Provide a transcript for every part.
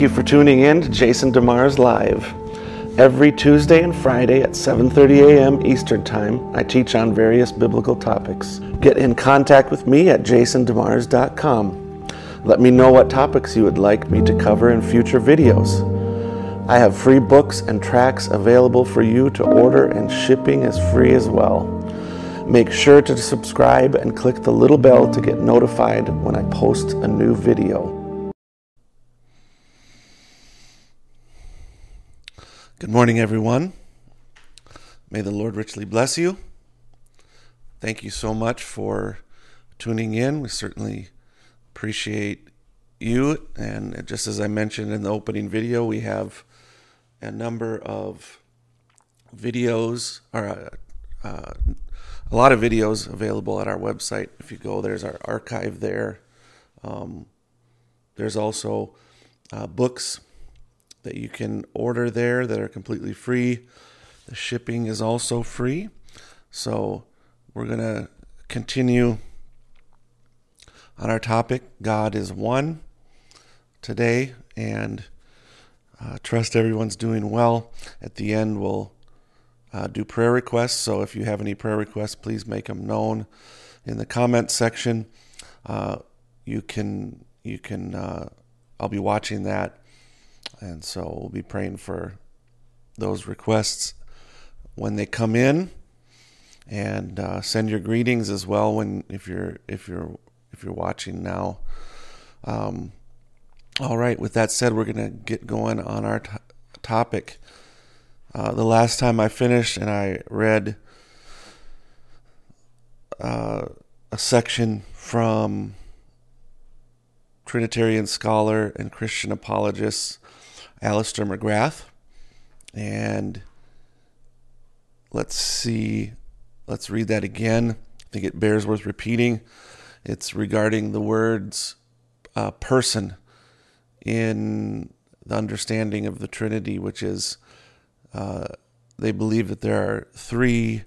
Thank you for tuning in to Jason DeMars Live. Every Tuesday and Friday at 7:30 a.m. Eastern Time, I teach on various biblical topics. Get in contact with me at jasondemars.com. Let me know what topics you would like me to cover in future videos. I have free books and tracks available for you to order and shipping is free as well. Make sure to subscribe and click the little bell to get notified when I post a new video. Good morning, everyone. May the Lord richly bless you. Thank you so much for tuning in. We certainly appreciate you. And just as I mentioned in the opening video, we have a number of videos, or uh, uh, a lot of videos available at our website. If you go, there's our archive there. Um, there's also uh, books that you can order there that are completely free. The shipping is also free. So we're going to continue on our topic God is one today and uh, trust everyone's doing well. At the end, we'll uh, do prayer requests. So if you have any prayer requests, please make them known in the comment section. Uh, you can you can uh, I'll be watching that and so we'll be praying for those requests when they come in, and uh, send your greetings as well when if you're if you're if you're watching now. Um, all right. With that said, we're gonna get going on our t- topic. Uh, the last time I finished and I read uh, a section from Trinitarian scholar and Christian apologist Alister McGrath. And let's see, let's read that again. I think it bears worth repeating. It's regarding the words uh, person in the understanding of the Trinity, which is uh, they believe that there are three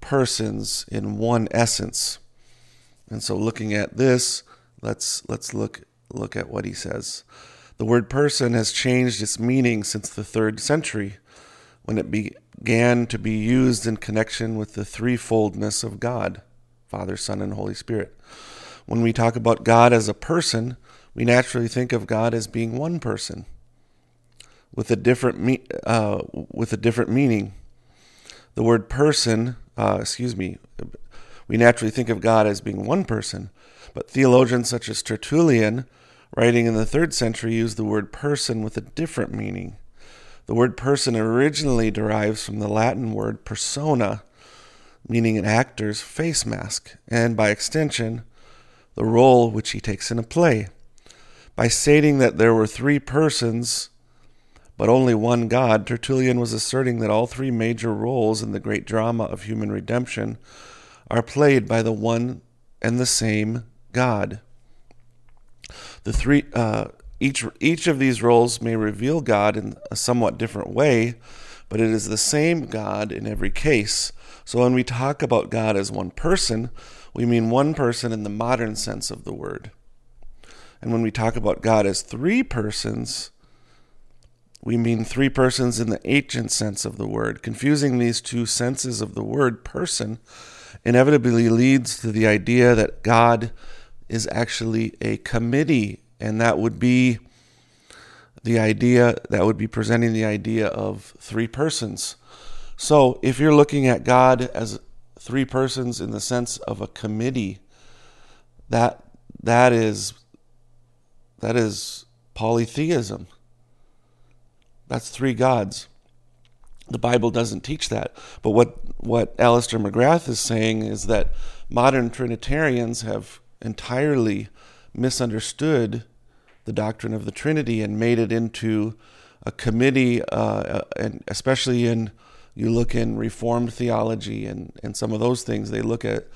persons in one essence. And so looking at this, let's let's look look at what he says. The word person has changed its meaning since the third century, when it began to be used in connection with the threefoldness of God Father, Son, and Holy Spirit. When we talk about God as a person, we naturally think of God as being one person with a different me- uh, with a different meaning. The word person, uh, excuse me, we naturally think of God as being one person, but theologians such as Tertullian writing in the third century, used the word person with a different meaning. The word person originally derives from the Latin word persona, meaning an actor's face mask, and by extension, the role which he takes in a play. By stating that there were three persons, but only one God, Tertullian was asserting that all three major roles in the great drama of human redemption are played by the one and the same God. The three uh, each each of these roles may reveal God in a somewhat different way, but it is the same God in every case. So when we talk about God as one person, we mean one person in the modern sense of the word. And when we talk about God as three persons, we mean three persons in the ancient sense of the word. Confusing these two senses of the word person inevitably leads to the idea that God is actually a committee, and that would be the idea that would be presenting the idea of three persons. So if you're looking at God as three persons in the sense of a committee, that that is that is polytheism. That's three gods. The Bible doesn't teach that. But what, what Alister McGrath is saying is that modern Trinitarians have entirely misunderstood the doctrine of the Trinity and made it into a committee, uh, and especially in you look in Reformed theology and, and some of those things, they look at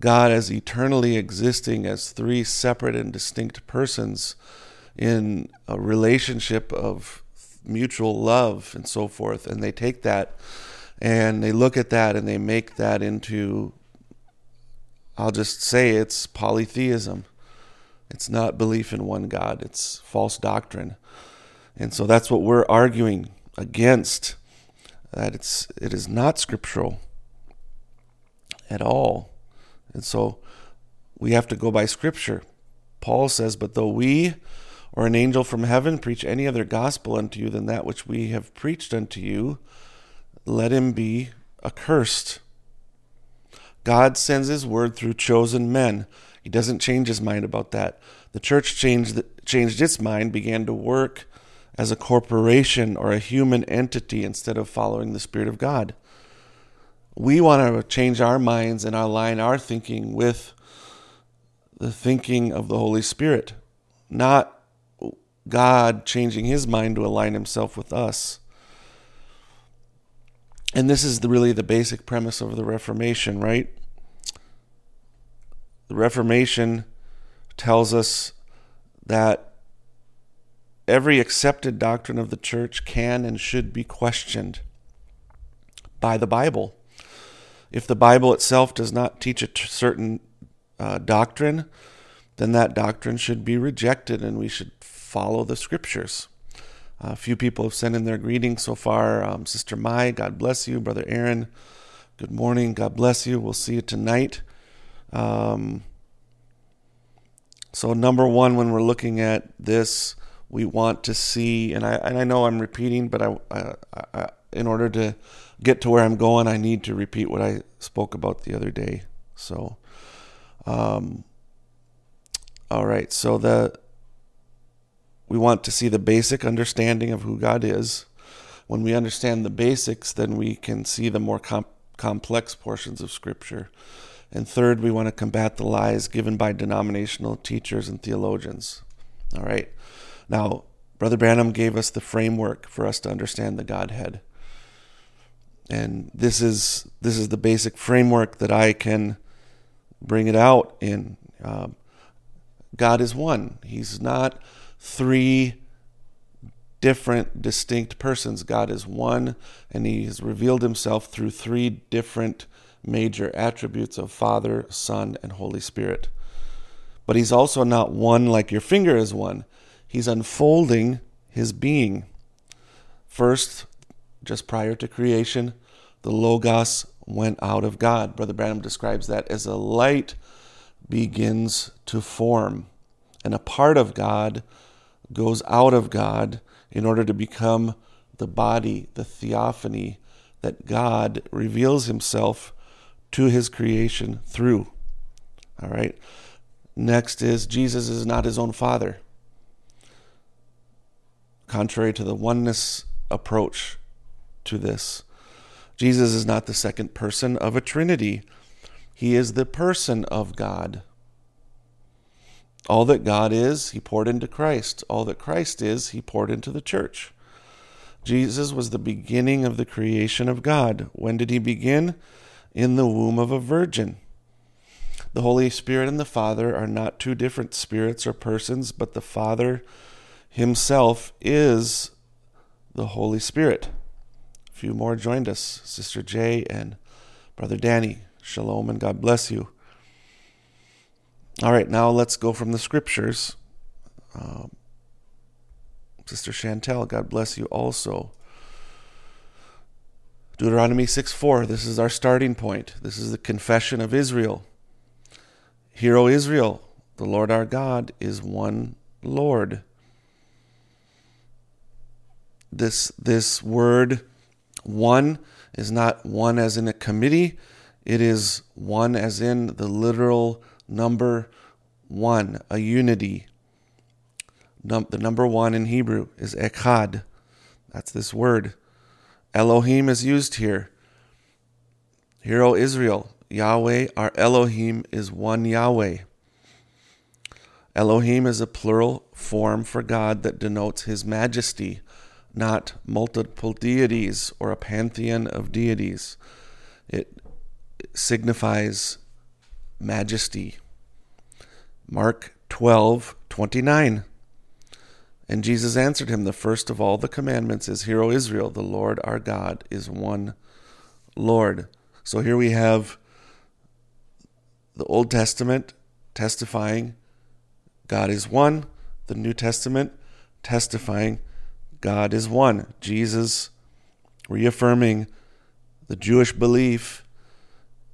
God as eternally existing as three separate and distinct persons in a relationship of mutual love and so forth. And they take that and they look at that and they make that into I'll just say it's polytheism. It's not belief in one God, it's false doctrine. And so that's what we're arguing against that it's it is not scriptural at all. And so we have to go by scripture. Paul says, But though we or an angel from heaven preach any other gospel unto you than that which we have preached unto you, let him be accursed. God sends his word through chosen men. He doesn't change his mind about that. The church changed, changed its mind, began to work as a corporation or a human entity instead of following the Spirit of God. We want to change our minds and align our thinking with the thinking of the Holy Spirit, not God changing his mind to align himself with us. And this is the, really the basic premise of the Reformation, right? The Reformation tells us that every accepted doctrine of the church can and should be questioned by the Bible. If the Bible itself does not teach a certain uh, doctrine, then that doctrine should be rejected and we should follow the scriptures. A few people have sent in their greetings so far. Um, Sister Mai, God bless you. Brother Aaron, good morning. God bless you. We'll see you tonight. Um, so, number one, when we're looking at this, we want to see, and I and I know I'm repeating, but I, I, I in order to get to where I'm going, I need to repeat what I spoke about the other day. So, um, all right. So the we want to see the basic understanding of who God is. When we understand the basics, then we can see the more com- complex portions of Scripture. And third, we want to combat the lies given by denominational teachers and theologians. All right. Now, Brother Branham gave us the framework for us to understand the Godhead. And this is this is the basic framework that I can bring it out in. Um, God is one. He's not three different, distinct persons. God is one, and He has revealed Himself through three different major attributes of Father, Son, and Holy Spirit. But He's also not one like your finger is one. He's unfolding His being. First, just prior to creation, the Logos went out of God. Brother Branham describes that as a light begins to form, and a part of God goes out of God in order to become the body, the theophany that God reveals himself to his creation through. All right. Next is Jesus is not his own father. Contrary to the oneness approach to this, Jesus is not the second person of a trinity. He is the person of God. All that God is, he poured into Christ. All that Christ is, he poured into the church. Jesus was the beginning of the creation of God. When did he begin? In the womb of a virgin. The Holy Spirit and the Father are not two different spirits or persons, but the Father himself is the Holy Spirit. A few more joined us Sister Jay and Brother Danny. Shalom and God bless you. All right, now let's go from the scriptures. Um, Sister Chantel, God bless you also. Deuteronomy 6 4, this is our starting point. This is the confession of Israel. Hear, O Israel, the Lord our God is one Lord. This, this word, one, is not one as in a committee, it is one as in the literal number one, a unity. Num- the number one in Hebrew is echad. That's this word. Elohim is used here. Hear, O Israel, Yahweh, our Elohim, is one Yahweh. Elohim is a plural form for God that denotes his majesty, not multiple deities or a pantheon of deities. It signifies majesty. Mark 12, 29. And Jesus answered him, The first of all the commandments is, Hear, O Israel, the Lord our God is one Lord. So here we have the Old Testament testifying God is one. The New Testament testifying God is one. Jesus reaffirming the Jewish belief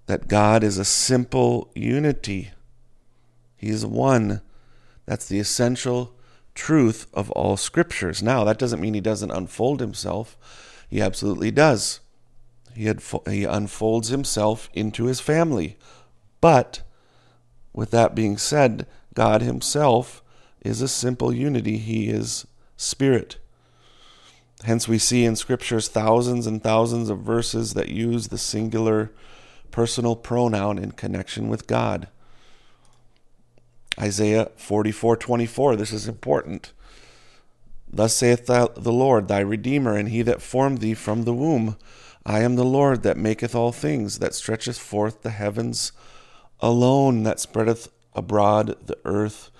that God is a simple unity. He is one. That's the essential truth of all scriptures. Now, that doesn't mean he doesn't unfold himself. He absolutely does. He, he unfolds himself into his family. But with that being said, God himself is a simple unity. He is spirit. Hence, we see in scriptures thousands and thousands of verses that use the singular personal pronoun in connection with God. Isaiah 44:24 this is important. Thus saith the Lord thy redeemer and he that formed thee from the womb I am the Lord that maketh all things that stretcheth forth the heavens alone that spreadeth abroad the earth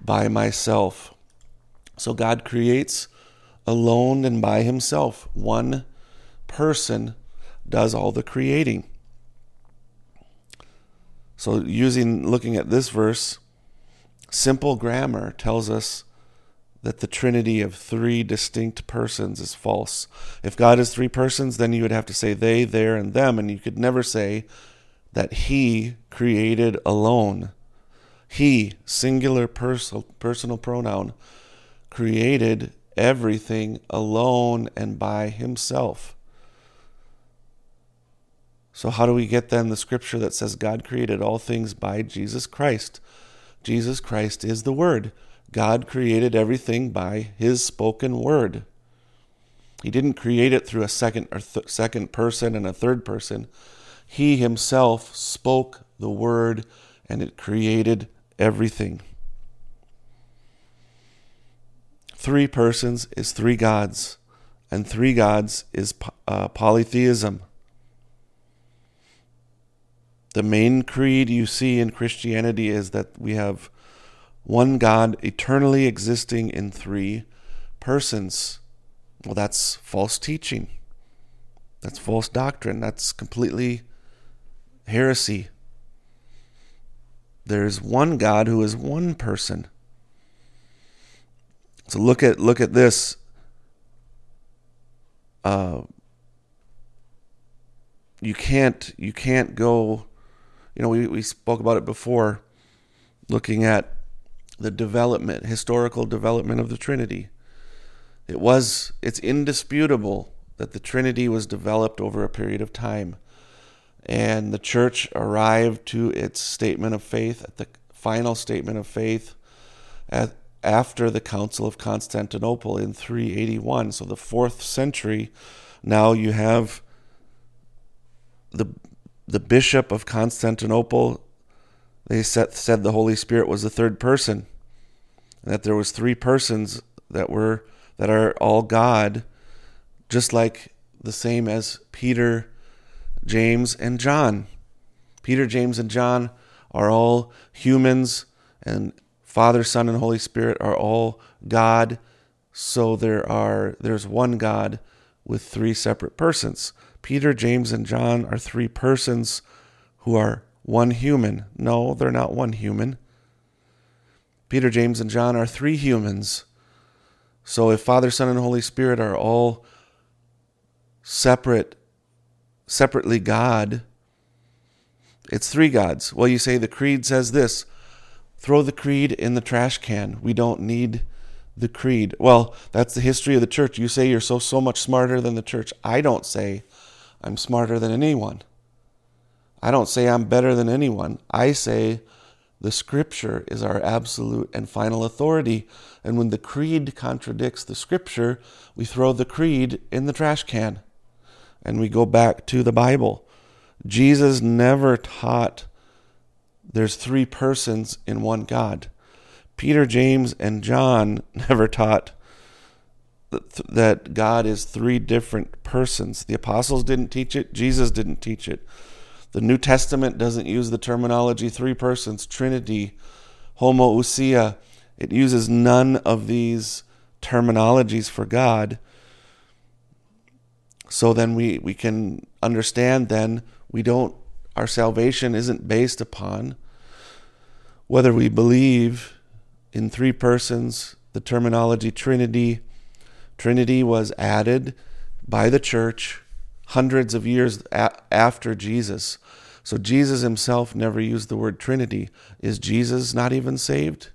by myself. So God creates alone and by himself. One person does all the creating. So using looking at this verse, simple grammar tells us that the trinity of three distinct persons is false. If God is three persons, then you would have to say they, there, and them, and you could never say that He created alone. He, singular pers- personal pronoun, created everything alone and by himself. So, how do we get then the scripture that says God created all things by Jesus Christ? Jesus Christ is the Word. God created everything by His spoken Word. He didn't create it through a second or th- second person and a third person. He Himself spoke the Word, and it created everything. Three persons is three gods, and three gods is uh, polytheism. The main creed you see in Christianity is that we have one God eternally existing in three persons. Well, that's false teaching. That's false doctrine. That's completely heresy. There's one God who is one person. So look at look at this. Uh, you can't you can't go. You know, we, we spoke about it before, looking at the development, historical development of the Trinity. It was it's indisputable that the Trinity was developed over a period of time and the church arrived to its statement of faith at the final statement of faith at, after the Council of Constantinople in 381. So the fourth century. Now you have the the bishop of Constantinople. They said, said the Holy Spirit was the third person, and that there was three persons that were that are all God, just like the same as Peter James, and John. Peter, James, and John are all humans, and Father, Son, and Holy Spirit are all God. So there are there's one God with three separate persons. Peter, James, and John are three persons who are one human. No, they're not one human. Peter, James, and John are three humans. So if Father, Son, and Holy Spirit are all separate separately God. It's three gods. Well, you say the creed says this throw the creed in the trash can. We don't need the creed. Well, that's the history of the church. You say you're so so much smarter than the church. I don't say I'm smarter than anyone. I don't say I'm better than anyone. I say the scripture is our absolute and final authority. And when the creed contradicts the scripture, we throw the creed in the trash can and we go back to the Bible. Jesus never taught there's three persons in one God. Peter, James, and John never taught that God is three different persons. The apostles didn't teach it, Jesus didn't teach it. The New Testament doesn't use the terminology three persons, Trinity, homoousia. It uses none of these terminologies for God. So then we, we can understand then we don't, our salvation isn't based upon whether we believe in three persons, the terminology Trinity. Trinity was added by the church hundreds of years a- after Jesus. So Jesus himself never used the word Trinity. Is Jesus not even saved?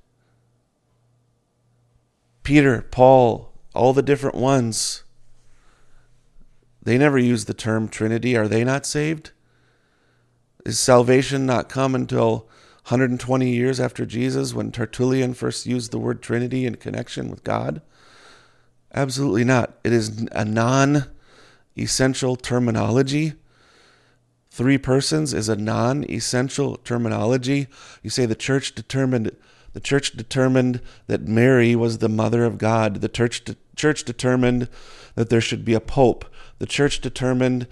Peter, Paul, all the different ones, they never used the term Trinity. Are they not saved? Is salvation not come until 120 years after Jesus when Tertullian first used the word Trinity in connection with God? Absolutely not. It is a non essential terminology. Three persons is a non essential terminology. You say the church determined the church determined that Mary was the mother of God. The church, de- church determined that there should be a pope. The church determined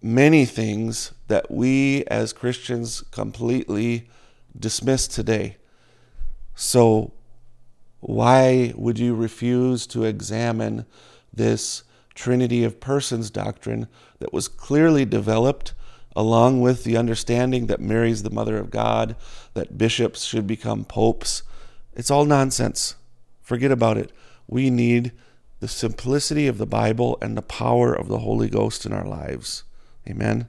many things that we as Christians completely dismiss today. So, why would you refuse to examine this Trinity of Persons doctrine that was clearly developed along with the understanding that Mary's the mother of God, that bishops should become popes? It's all nonsense. Forget about it. We need the simplicity of the Bible and the power of the Holy Ghost in our lives. Amen.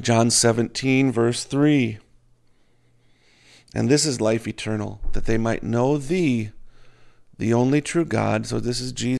John 17, verse 3. And this is life eternal, that they might know thee, the only true God. So this is Jesus.